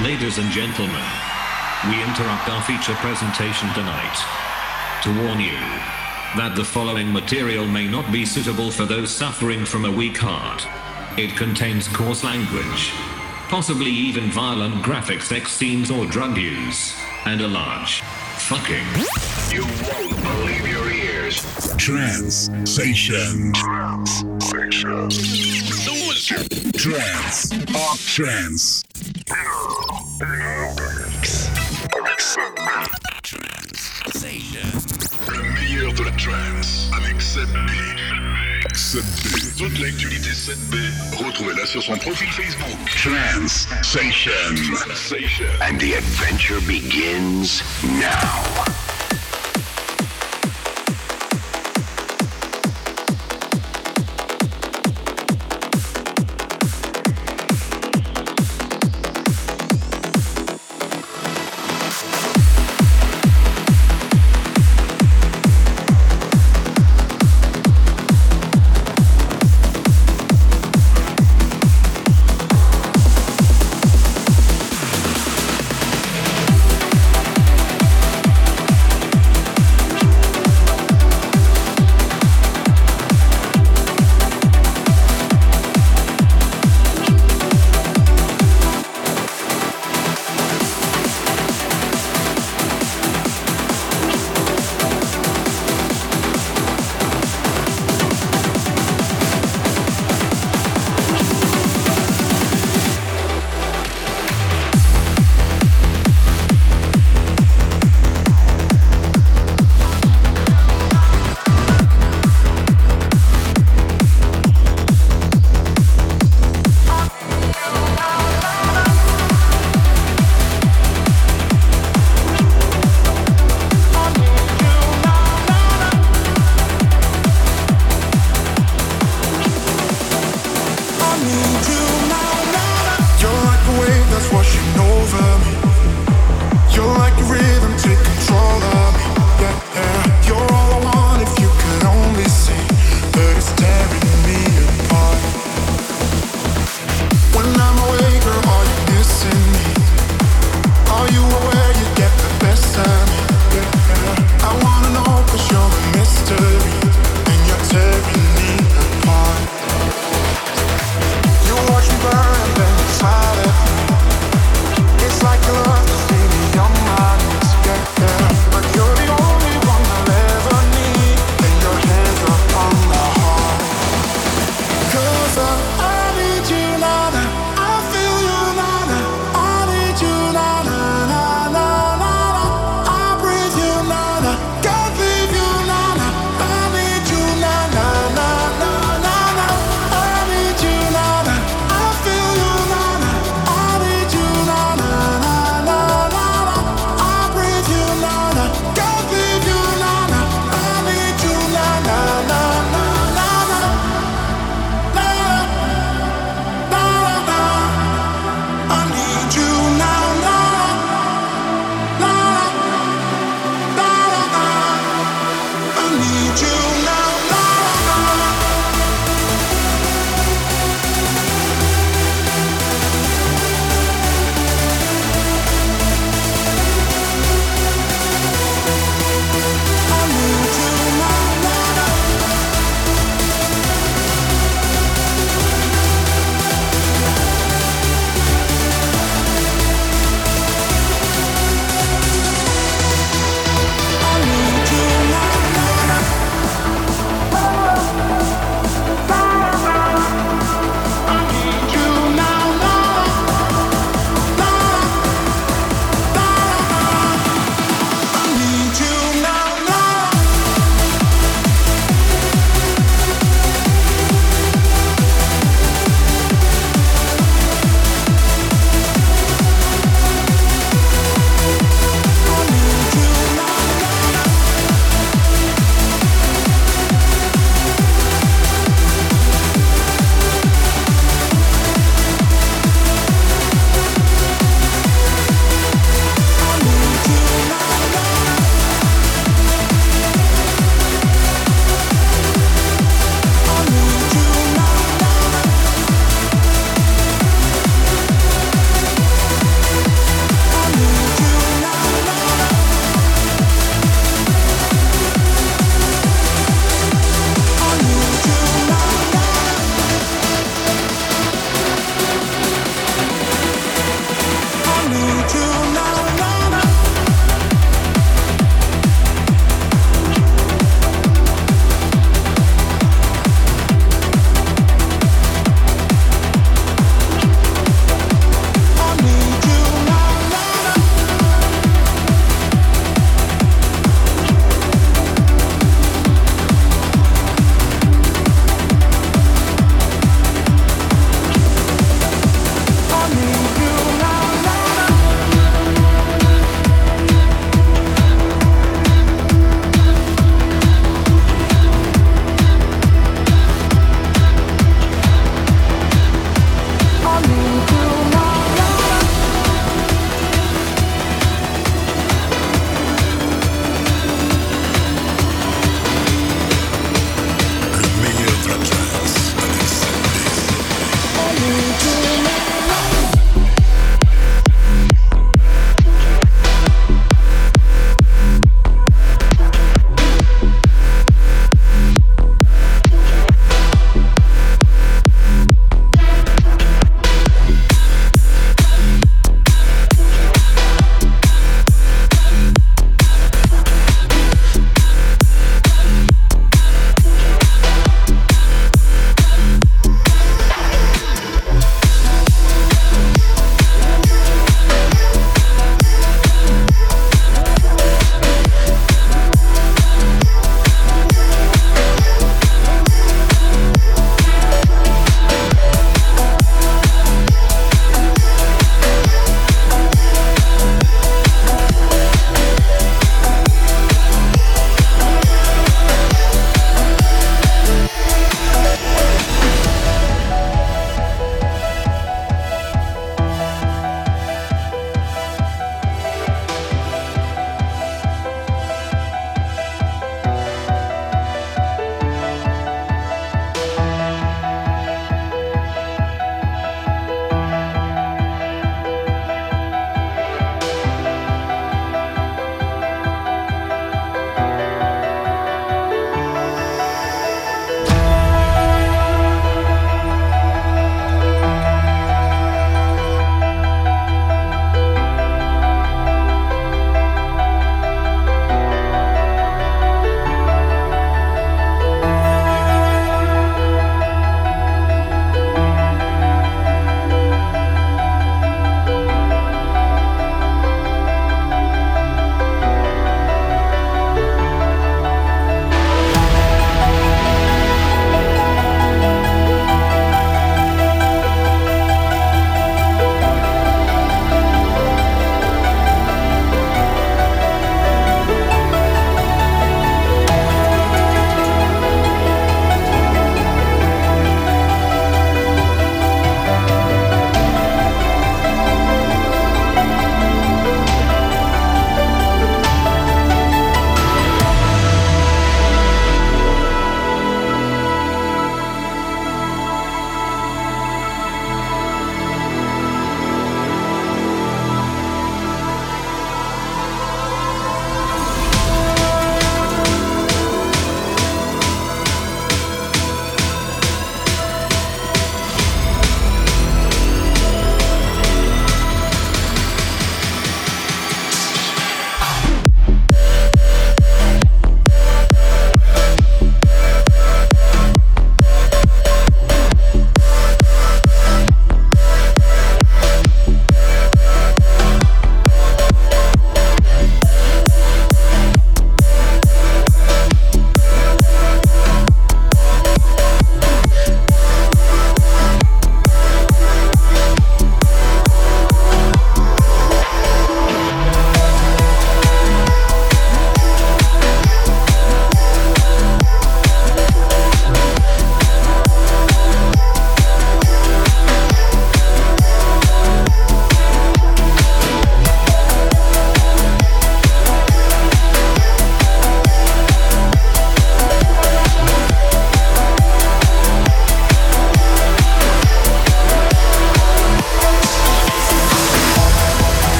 Ladies and gentlemen, we interrupt our feature presentation tonight to warn you that the following material may not be suitable for those suffering from a weak heart. It contains coarse language, possibly even violent graphic sex scenes or drug use, and a large fucking. You won't believe your ears. Trans Station. Station. Trans. Up Trans. Le meilleur de la trance avec Seb B. 7B. Toute l'actualité 7B, retrouvez-la sur son profil Facebook. Trans Station. And the adventure begins now.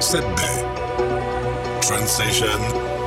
Seb B Transession.